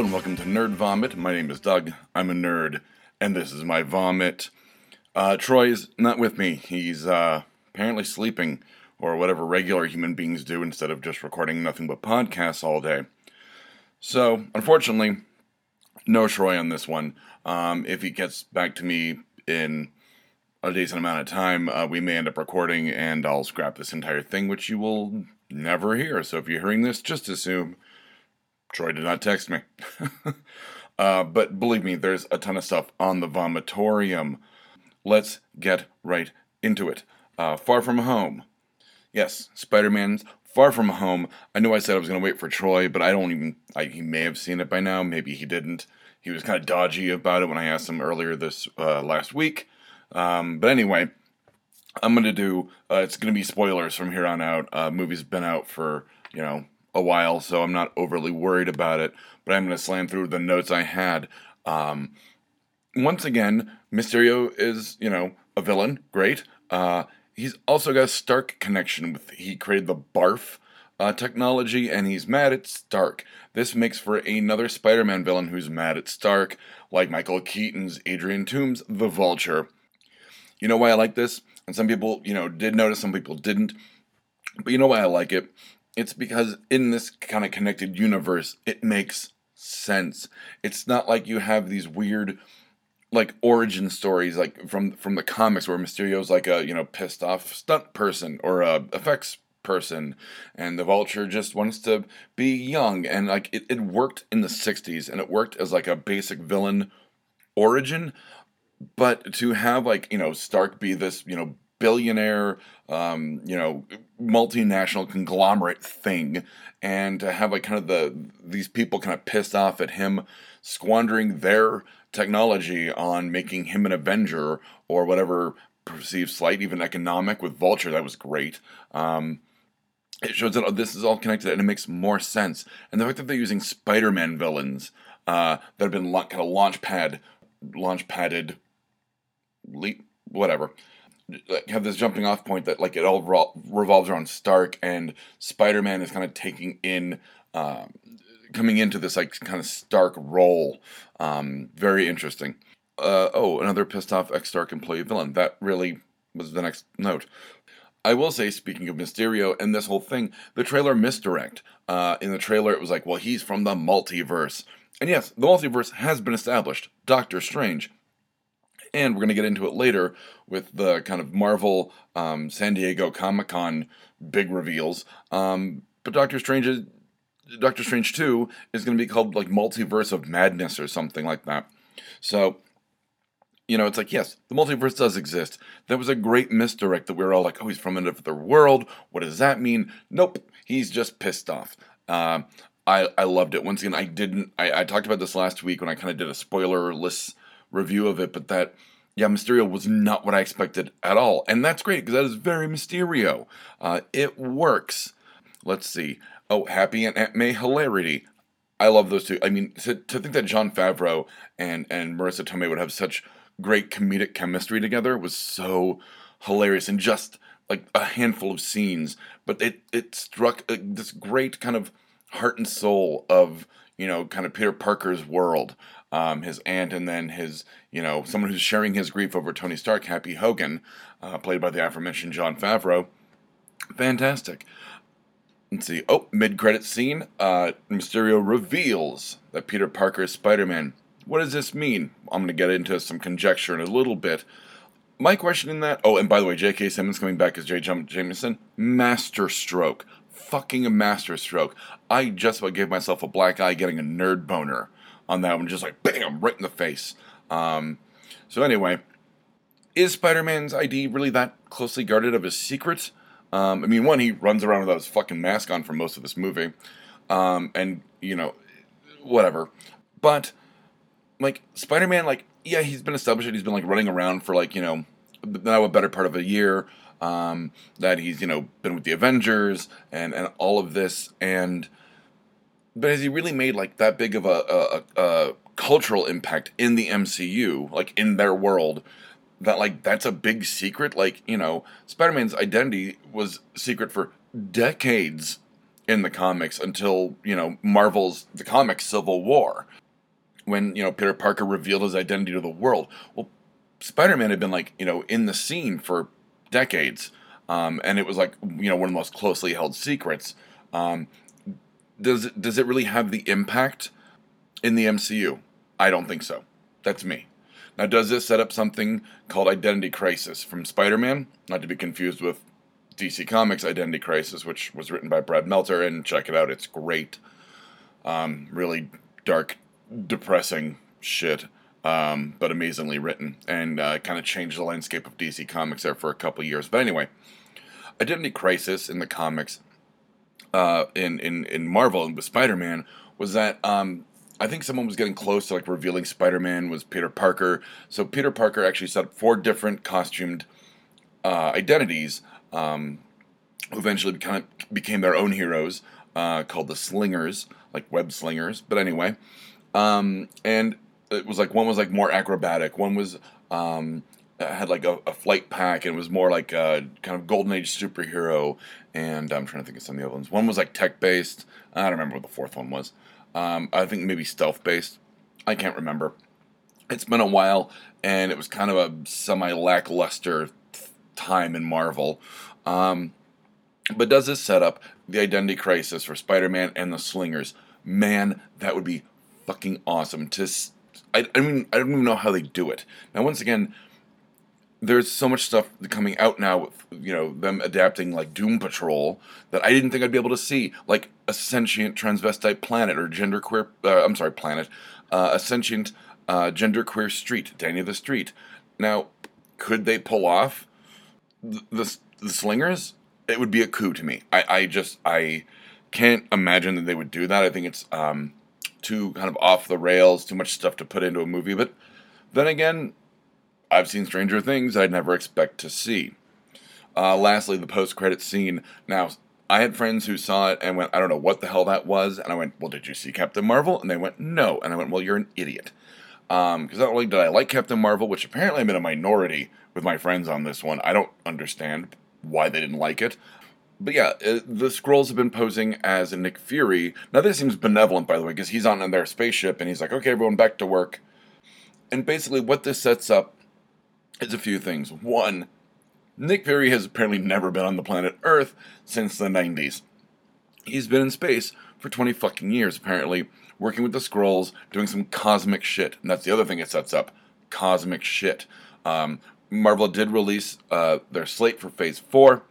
And welcome to Nerd Vomit. My name is Doug. I'm a nerd, and this is my vomit. Uh, Troy is not with me. He's uh, apparently sleeping, or whatever regular human beings do instead of just recording nothing but podcasts all day. So, unfortunately, no Troy on this one. Um, if he gets back to me in a decent amount of time, uh, we may end up recording and I'll scrap this entire thing, which you will never hear. So if you're hearing this, just assume Troy did not text me. uh, but believe me, there's a ton of stuff on the vomitorium. Let's get right into it. Uh, Far From Home. Yes, Spider Man's Far From Home. I know I said I was going to wait for Troy, but I don't even. I, he may have seen it by now. Maybe he didn't. He was kind of dodgy about it when I asked him earlier this uh, last week. Um, but anyway, I'm going to do. Uh, it's going to be spoilers from here on out. Uh, movie's been out for you know a while, so I'm not overly worried about it. But I'm going to slam through the notes I had. Um, once again, Mysterio is, you know, a villain. Great. Uh, he's also got a Stark connection with. He created the Barf uh, technology, and he's mad at Stark. This makes for another Spider-Man villain who's mad at Stark, like Michael Keaton's Adrian Toomes, the Vulture. You know why I like this? And some people, you know, did notice, some people didn't. But you know why I like it? It's because in this kind of connected universe, it makes sense. It's not like you have these weird like origin stories like from from the comics where Mysterio's like a, you know, pissed off stunt person or a effects person and the vulture just wants to be young and like it, it worked in the 60s and it worked as like a basic villain origin but to have like you know stark be this you know billionaire, um, you know, multinational conglomerate thing, and to have like kind of the these people kind of pissed off at him squandering their technology on making him an Avenger or whatever perceived slight, even economic with Vulture. That was great. Um, it shows that oh, this is all connected and it makes more sense. And the fact that they're using Spider-Man villains uh, that have been kind of launch pad, launch padded, leap, whatever, have this jumping off point that like it all revolves around Stark and Spider Man is kind of taking in. Um, coming into this like kind of Stark role, um, very interesting. Uh, oh, another pissed off ex Stark employee villain. That really was the next note. I will say, speaking of Mysterio and this whole thing, the trailer misdirect. Uh, in the trailer, it was like, well, he's from the multiverse. And yes, the multiverse has been established. Doctor Strange and we're going to get into it later with the kind of Marvel um, San Diego Comic Con big reveals. Um, but Doctor Strange Doctor Strange 2 is going to be called like Multiverse of Madness or something like that. So, you know, it's like, yes, the multiverse does exist. That was a great misdirect that we were all like, oh, he's from another world. What does that mean? Nope, he's just pissed off. Uh, I, I loved it. Once again, I didn't. I, I talked about this last week when I kind of did a spoiler-less review of it, but that yeah, Mysterio was not what I expected at all, and that's great because that is very Mysterio. Uh, it works. Let's see. Oh, Happy and Aunt May hilarity. I love those two. I mean, to, to think that Jon Favreau and and Marisa Tomei would have such great comedic chemistry together was so hilarious and just like a handful of scenes, but it it struck uh, this great kind of heart and soul of you know kind of Peter Parker's world um, his aunt, and then his, you know, someone who's sharing his grief over Tony Stark, Happy Hogan, uh, played by the aforementioned Jon Favreau. Fantastic. Let's see. Oh, mid credit scene. Uh, Mysterio reveals that Peter Parker is Spider Man. What does this mean? I'm going to get into some conjecture in a little bit. My question in that. Oh, and by the way, J.K. Simmons coming back as J. Jameson. Master stroke. Fucking a master stroke. I just about gave myself a black eye getting a nerd boner on that one, just like bam, right in the face. Um, so anyway, is Spider-Man's ID really that closely guarded of his secrets? Um, I mean, one, he runs around without his fucking mask on for most of this movie, um, and you know, whatever. But like Spider-Man, like yeah, he's been established. He's been like running around for like you know now a better part of a year. Um, that he's you know been with the Avengers and and all of this and but has he really made like that big of a, a, a cultural impact in the MCU, like in their world? That like that's a big secret. Like you know, Spider Man's identity was secret for decades in the comics until you know Marvel's the comic Civil War, when you know Peter Parker revealed his identity to the world. Well, Spider-Man had been like you know in the scene for decades, um, and it was like you know one of the most closely held secrets. Um, does it, does it really have the impact in the MCU? I don't think so. That's me. Now, does this set up something called Identity Crisis from Spider Man? Not to be confused with DC Comics Identity Crisis, which was written by Brad Meltzer, and check it out, it's great. Um, really dark, depressing shit, um, but amazingly written, and uh, kind of changed the landscape of DC Comics there for a couple years. But anyway, Identity Crisis in the comics, uh, in, in, in Marvel and with Spider Man, was that um, I think someone was getting close to like revealing Spider Man was Peter Parker. So Peter Parker actually set up four different costumed uh, identities um, who eventually became, became their own heroes uh, called the Slingers, like web slingers. But anyway, um, and it was like one was like more acrobatic, one was um, had like a, a, flight pack and was more like a kind of golden age superhero. And I'm trying to think of some of the other ones. One was like tech based. I don't remember what the fourth one was. Um, I think maybe stealth based. I can't remember. It's been a while, and it was kind of a semi lackluster time in Marvel. Um, but does this set up the identity crisis for Spider-Man and the Slingers? Man, that would be fucking awesome. To, I mean, I don't even know how they do it. Now, once again, there's so much stuff coming out now with you know them adapting like Doom Patrol that I didn't think I'd be able to see, like a sentient transvestite planet or genderqueer. Uh, I'm sorry, planet, uh, a sentient uh, genderqueer street, Danny the Street. Now, could they pull off the, the, the slingers? It would be a coup to me. I, I just I can't imagine that they would do that. I think it's um, too kind of off the rails, too much stuff to put into a movie. But then again, I've seen Stranger Things I'd never expect to see. Uh, lastly, the post credit scene. Now, I had friends who saw it and went, I don't know what the hell that was. And I went, Well, did you see Captain Marvel? And they went, No. And I went, Well, you're an idiot. Because um, not only did I like Captain Marvel, which apparently I'm in a minority with my friends on this one, I don't understand why they didn't like it. But yeah, uh, the Skrulls have been posing as Nick Fury. Now, this seems benevolent, by the way, because he's on their spaceship and he's like, Okay, everyone back to work. And basically, what this sets up is a few things. One, Nick Fury has apparently never been on the planet Earth since the 90s. He's been in space for 20 fucking years, apparently, working with the Skrulls, doing some cosmic shit. And that's the other thing it sets up cosmic shit. Um, Marvel did release uh, their slate for Phase 4.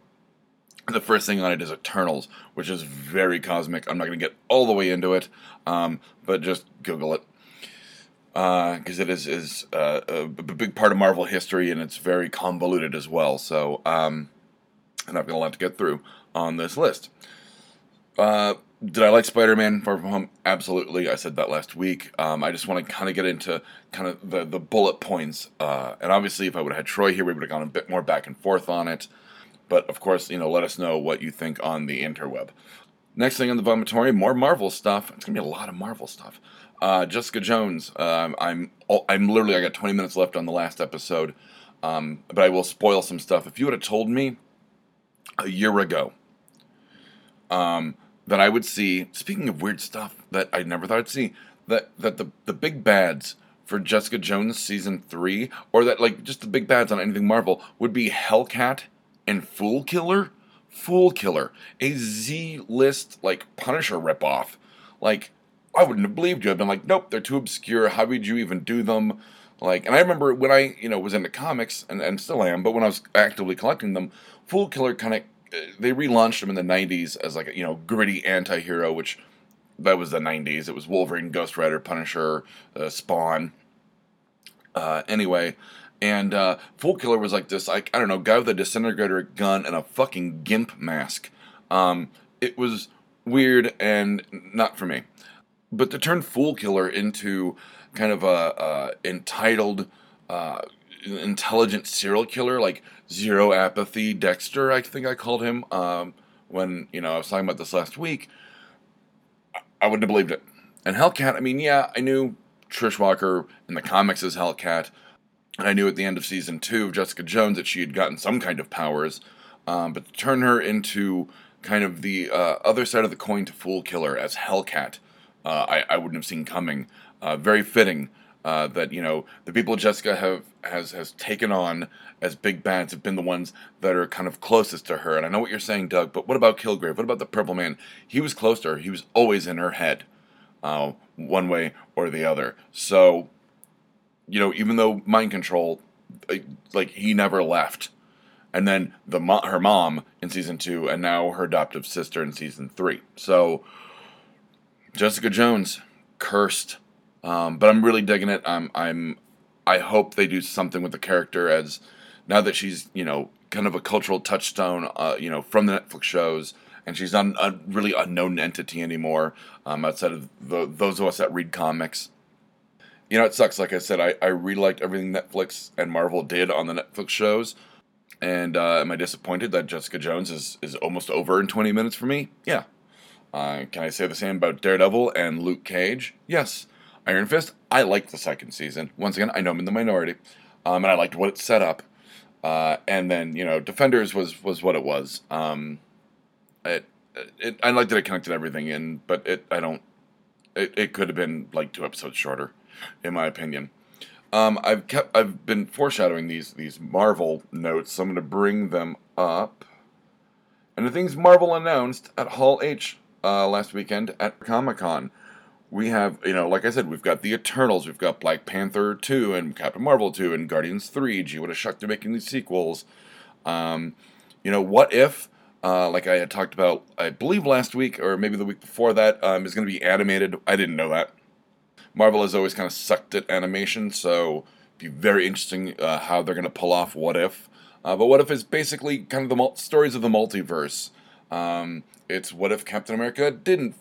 The first thing on it is Eternals, which is very cosmic. I'm not going to get all the way into it, um, but just Google it because uh, it is is uh, a, big part of Marvel history and it's very convoluted as well. So, um, and I've got a lot to get through on this list. Uh, did I like Spider-Man Far From Home? Absolutely. I said that last week. Um, I just want to kind of get into kind of the, the bullet points. Uh, and obviously, if I would have had Troy here, we would have gone a bit more back and forth on it. But of course, you know, let us know what you think on the interweb. Next thing on the vomitorium, more Marvel stuff. It's gonna be a lot of Marvel stuff. Uh, Jessica Jones. Uh, I'm I'm literally I got 20 minutes left on the last episode, um, but I will spoil some stuff. If you would have told me a year ago um, that I would see, speaking of weird stuff that I never thought I'd see, that that the the big bads for Jessica Jones season three, or that like just the big bads on anything Marvel would be Hellcat and Fool Killer. Fool Killer, a Z list like Punisher ripoff. Like I wouldn't have believed you. I've been like, nope, they're too obscure. How would you even do them? Like, and I remember when I, you know, was into comics, and, and still am, but when I was actively collecting them, Fool Killer kind of, they relaunched them in the 90s as like a, you know, gritty anti hero, which that was the 90s. It was Wolverine, Ghost Rider, Punisher, uh, Spawn. Uh, anyway, and uh, Fool Killer was like this, like, I don't know, guy with a disintegrator gun and a fucking gimp mask. Um, it was weird and not for me. But to turn Fool Killer into kind of a, entitled, uh, intelligent serial killer, like Zero Apathy Dexter, I think I called him, um, when, you know, I was talking about this last week, I wouldn't have believed it. And Hellcat, I mean, yeah, I knew Trish Walker in the comics as Hellcat, and I knew at the end of season two of Jessica Jones that she had gotten some kind of powers, um, but to turn her into kind of the uh, other side of the coin to Fool Killer as Hellcat. Uh, I, I wouldn't have seen coming. Uh, very fitting uh, that you know the people Jessica have has has taken on as big bads have been the ones that are kind of closest to her. And I know what you're saying, Doug, but what about Kilgrave? What about the Purple Man? He was close to her. He was always in her head, uh, one way or the other. So, you know, even though mind control, like he never left. And then the her mom in season two, and now her adoptive sister in season three. So, Jessica Jones, cursed. Um, but I'm really digging it. I'm I'm I hope they do something with the character as now that she's you know kind of a cultural touchstone, uh, you know, from the Netflix shows, and she's not a really unknown entity anymore um, outside of the, those of us that read comics. You know, it sucks. Like I said, I, I really liked everything Netflix and Marvel did on the Netflix shows. And uh, am I disappointed that Jessica Jones is, is almost over in 20 minutes for me? Yeah. Uh, can I say the same about Daredevil and Luke Cage? Yes. Iron Fist, I liked the second season. Once again, I know I'm in the minority, um, and I liked what it set up. Uh, and then you know, Defenders was was what it was. Um, it, it I liked that it connected everything in, but it I don't. It, it could have been like two episodes shorter, in my opinion. Um, I've kept I've been foreshadowing these these Marvel notes, so I'm going to bring them up. And the things Marvel announced at Hall H uh, last weekend at Comic Con we have, you know, like I said, we've got the Eternals, we've got Black Panther 2 and Captain Marvel 2 and Guardians 3. Gee, what a shock to making these sequels. Um, you know, what if, uh, like I had talked about, I believe last week or maybe the week before that, um, is going to be animated. I didn't know that. Marvel has always kind of sucked at animation, so be very interesting uh, how they're going to pull off What If. Uh, but What If is basically kind of the mul- stories of the multiverse. Um, it's what if Captain America didn't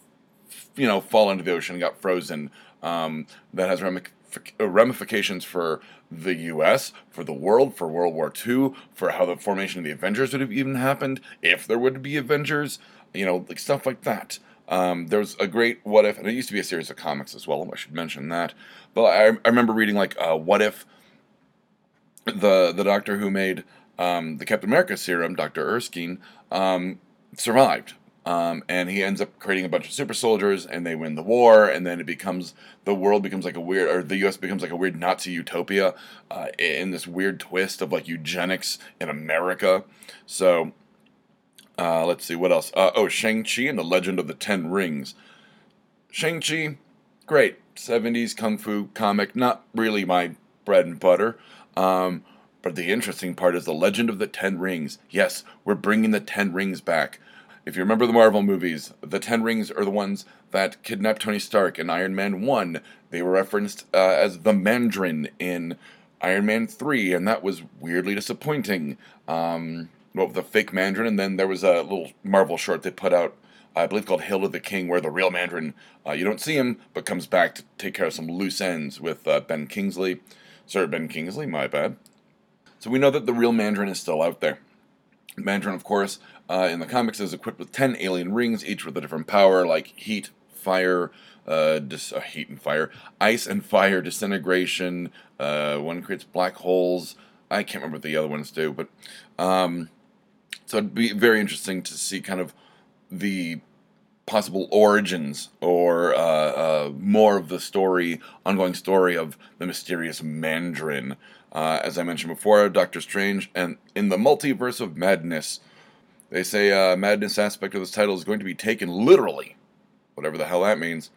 you know, fall into the ocean and got frozen. Um, that has uh, ramifications for the U.S., for the world, for World War II, for how the formation of the Avengers would have even happened, if there would be Avengers, you know, like stuff like that. Um, there was a great What If, and it used to be a series of comics as well. I should mention that. But I, I remember reading like uh, What If the the doctor who made um, the Captain America serum, Doctor Erskine, um, survived um, and he ends up creating a bunch of super soldiers, and they win the war. And then it becomes the world becomes like a weird, or the U.S. becomes like a weird Nazi utopia, uh, in this weird twist of like eugenics in America. So, uh, let's see what else. Uh, oh, Shang Chi and the Legend of the Ten Rings. Shang Chi, great '70s kung fu comic. Not really my bread and butter. Um, but the interesting part is the Legend of the Ten Rings. Yes, we're bringing the Ten Rings back. If you remember the Marvel movies, the Ten Rings are the ones that kidnapped Tony Stark in Iron Man 1. They were referenced uh, as the Mandarin in Iron Man 3, and that was weirdly disappointing. Um, well, the fake Mandarin, and then there was a little Marvel short they put out, I believe called Hail to the King, where the real Mandarin, uh, you don't see him, but comes back to take care of some loose ends with uh, Ben Kingsley. Sorry, Ben Kingsley, my bad. So we know that the real Mandarin is still out there. Mandarin, of course, uh, in the comics is equipped with 10 alien rings, each with a different power, like heat, fire, uh, dis- uh, heat and fire, ice and fire, disintegration. Uh, one creates black holes. I can't remember what the other ones do, but um, so it'd be very interesting to see kind of the possible origins or uh, uh, more of the story, ongoing story of the mysterious Mandarin. Uh, as I mentioned before, Doctor Strange, and in the multiverse of madness, they say uh, madness aspect of this title is going to be taken literally, whatever the hell that means.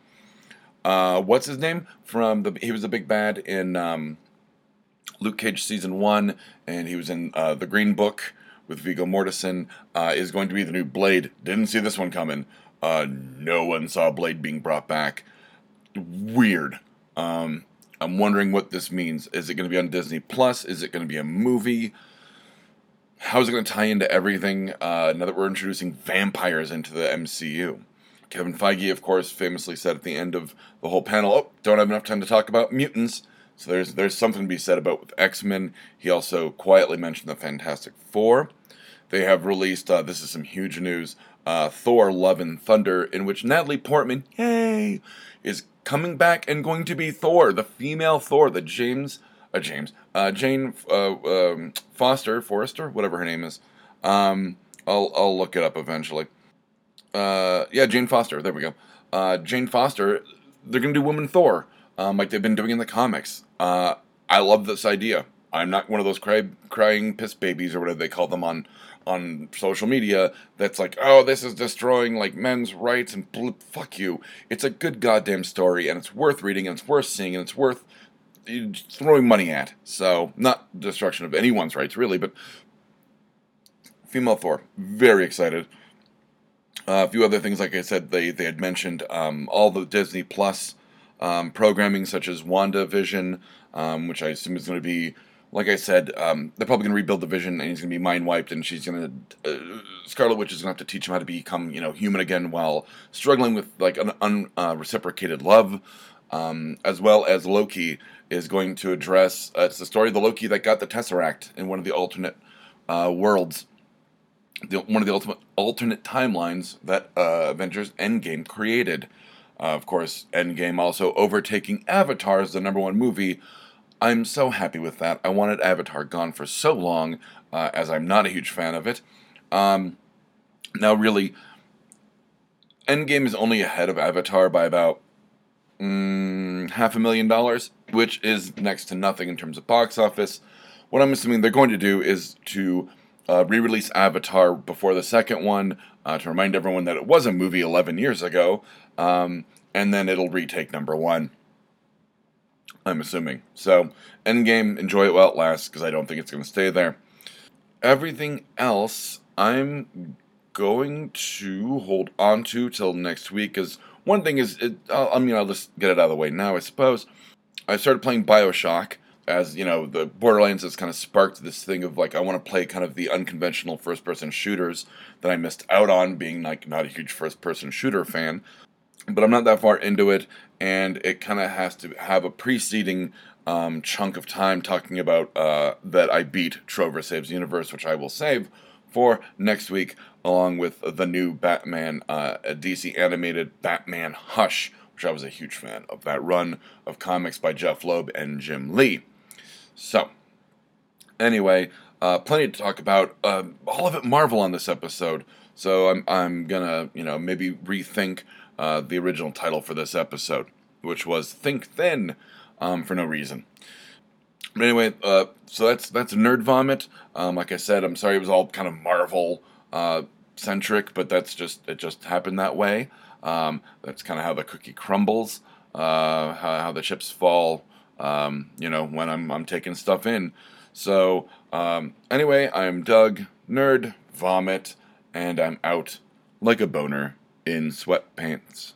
Uh, what's his name? From the he was a big bad in um, Luke Cage season one, and he was in uh, the Green Book with Viggo Mortensen. Uh, is going to be the new Blade. Didn't see this one coming. Uh, no one saw Blade being brought back. Weird. Um, I'm wondering what this means. Is it going to be on Disney Plus? Is it going to be a movie? how is it going to tie into everything uh, now that we're introducing vampires into the MCU? Kevin Feige, of course, famously said at the end of the whole panel, "Oh, don't have enough time to talk about mutants." So there's there's something to be said about with X Men. He also quietly mentioned the Fantastic Four. They have released uh, this is some huge news. Uh, Thor: Love and Thunder, in which Natalie Portman, yay, is coming back and going to be Thor, the female Thor, the James uh, James, uh, Jane uh, um, Foster, Forrester, whatever her name is. Um, I'll I'll look it up eventually. uh, yeah, Jane Foster. There we go. Uh, Jane Foster. They're gonna do Woman Thor, um, like they've been doing in the comics. Uh, I love this idea. I'm not one of those cry, crying piss babies or whatever they call them on on social media. That's like, oh, this is destroying like men's rights and bl- fuck you. It's a good goddamn story and it's worth reading and it's worth seeing and it's worth throwing money at. So not destruction of anyone's rights really, but female Thor. Very excited. Uh, a few other things, like I said, they they had mentioned um, all the Disney Plus um, programming, such as WandaVision, um, which I assume is going to be, like I said, um, they're probably going to rebuild the Vision, and he's going to be mind wiped, and she's going to uh, Scarlet Witch is going to have to teach him how to become, you know, human again while struggling with like an unreciprocated uh, love, um, as well as Loki is going to address. Uh, it's the story of the Loki that got the Tesseract in one of the alternate uh, worlds the, one of the ultimate alternate timelines that uh, Avengers Endgame created. Uh, of course, Endgame also overtaking Avatar as the number one movie. I'm so happy with that. I wanted Avatar gone for so long, uh, as I'm not a huge fan of it. Um, now, really, Endgame is only ahead of Avatar by about mm, half a million dollars, which is next to nothing in terms of box office. What I'm assuming they're going to do is to uh, re-release Avatar before the second one uh, to remind everyone that it was a movie 11 years ago, um, and then it'll retake number one. I'm assuming. So, Endgame, enjoy it while it lasts because I don't think it's going to stay there. Everything else, I'm going to hold on to till next week because one thing is, it, I mean, I'll just get it out of the way now, I suppose. I started playing Bioshock as you know the borderlands has kind of sparked this thing of like i want to play kind of the unconventional first person shooters that i missed out on being like not a huge first person shooter fan but i'm not that far into it and it kind of has to have a preceding um, chunk of time talking about uh, that i beat trover saves universe which i will save for next week along with the new batman uh, dc animated batman hush which I was a huge fan of that run of comics by Jeph Loeb and Jim Lee. So, anyway, uh, plenty to talk about. Uh, all of it Marvel on this episode. So I'm I'm gonna you know maybe rethink uh, the original title for this episode, which was Think Thin, um, for no reason. But anyway, uh, so that's that's nerd vomit. Um, like I said, I'm sorry it was all kind of Marvel uh, centric, but that's just it just happened that way. Um, that's kind of how the cookie crumbles, uh, how, how the chips fall um, you know, when I'm, I'm taking stuff in. So, um, anyway, I'm Doug, nerd, vomit, and I'm out like a boner in sweatpants.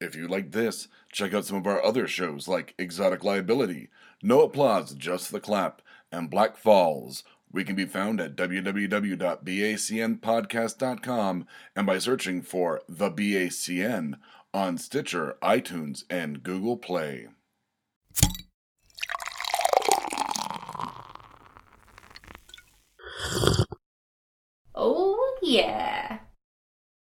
If you like this, check out some of our other shows like Exotic Liability, No Applause, Just the Clap, and Black Falls. We can be found at www.bacnpodcast.com and by searching for The BACN on Stitcher, iTunes, and Google Play. Oh, yeah.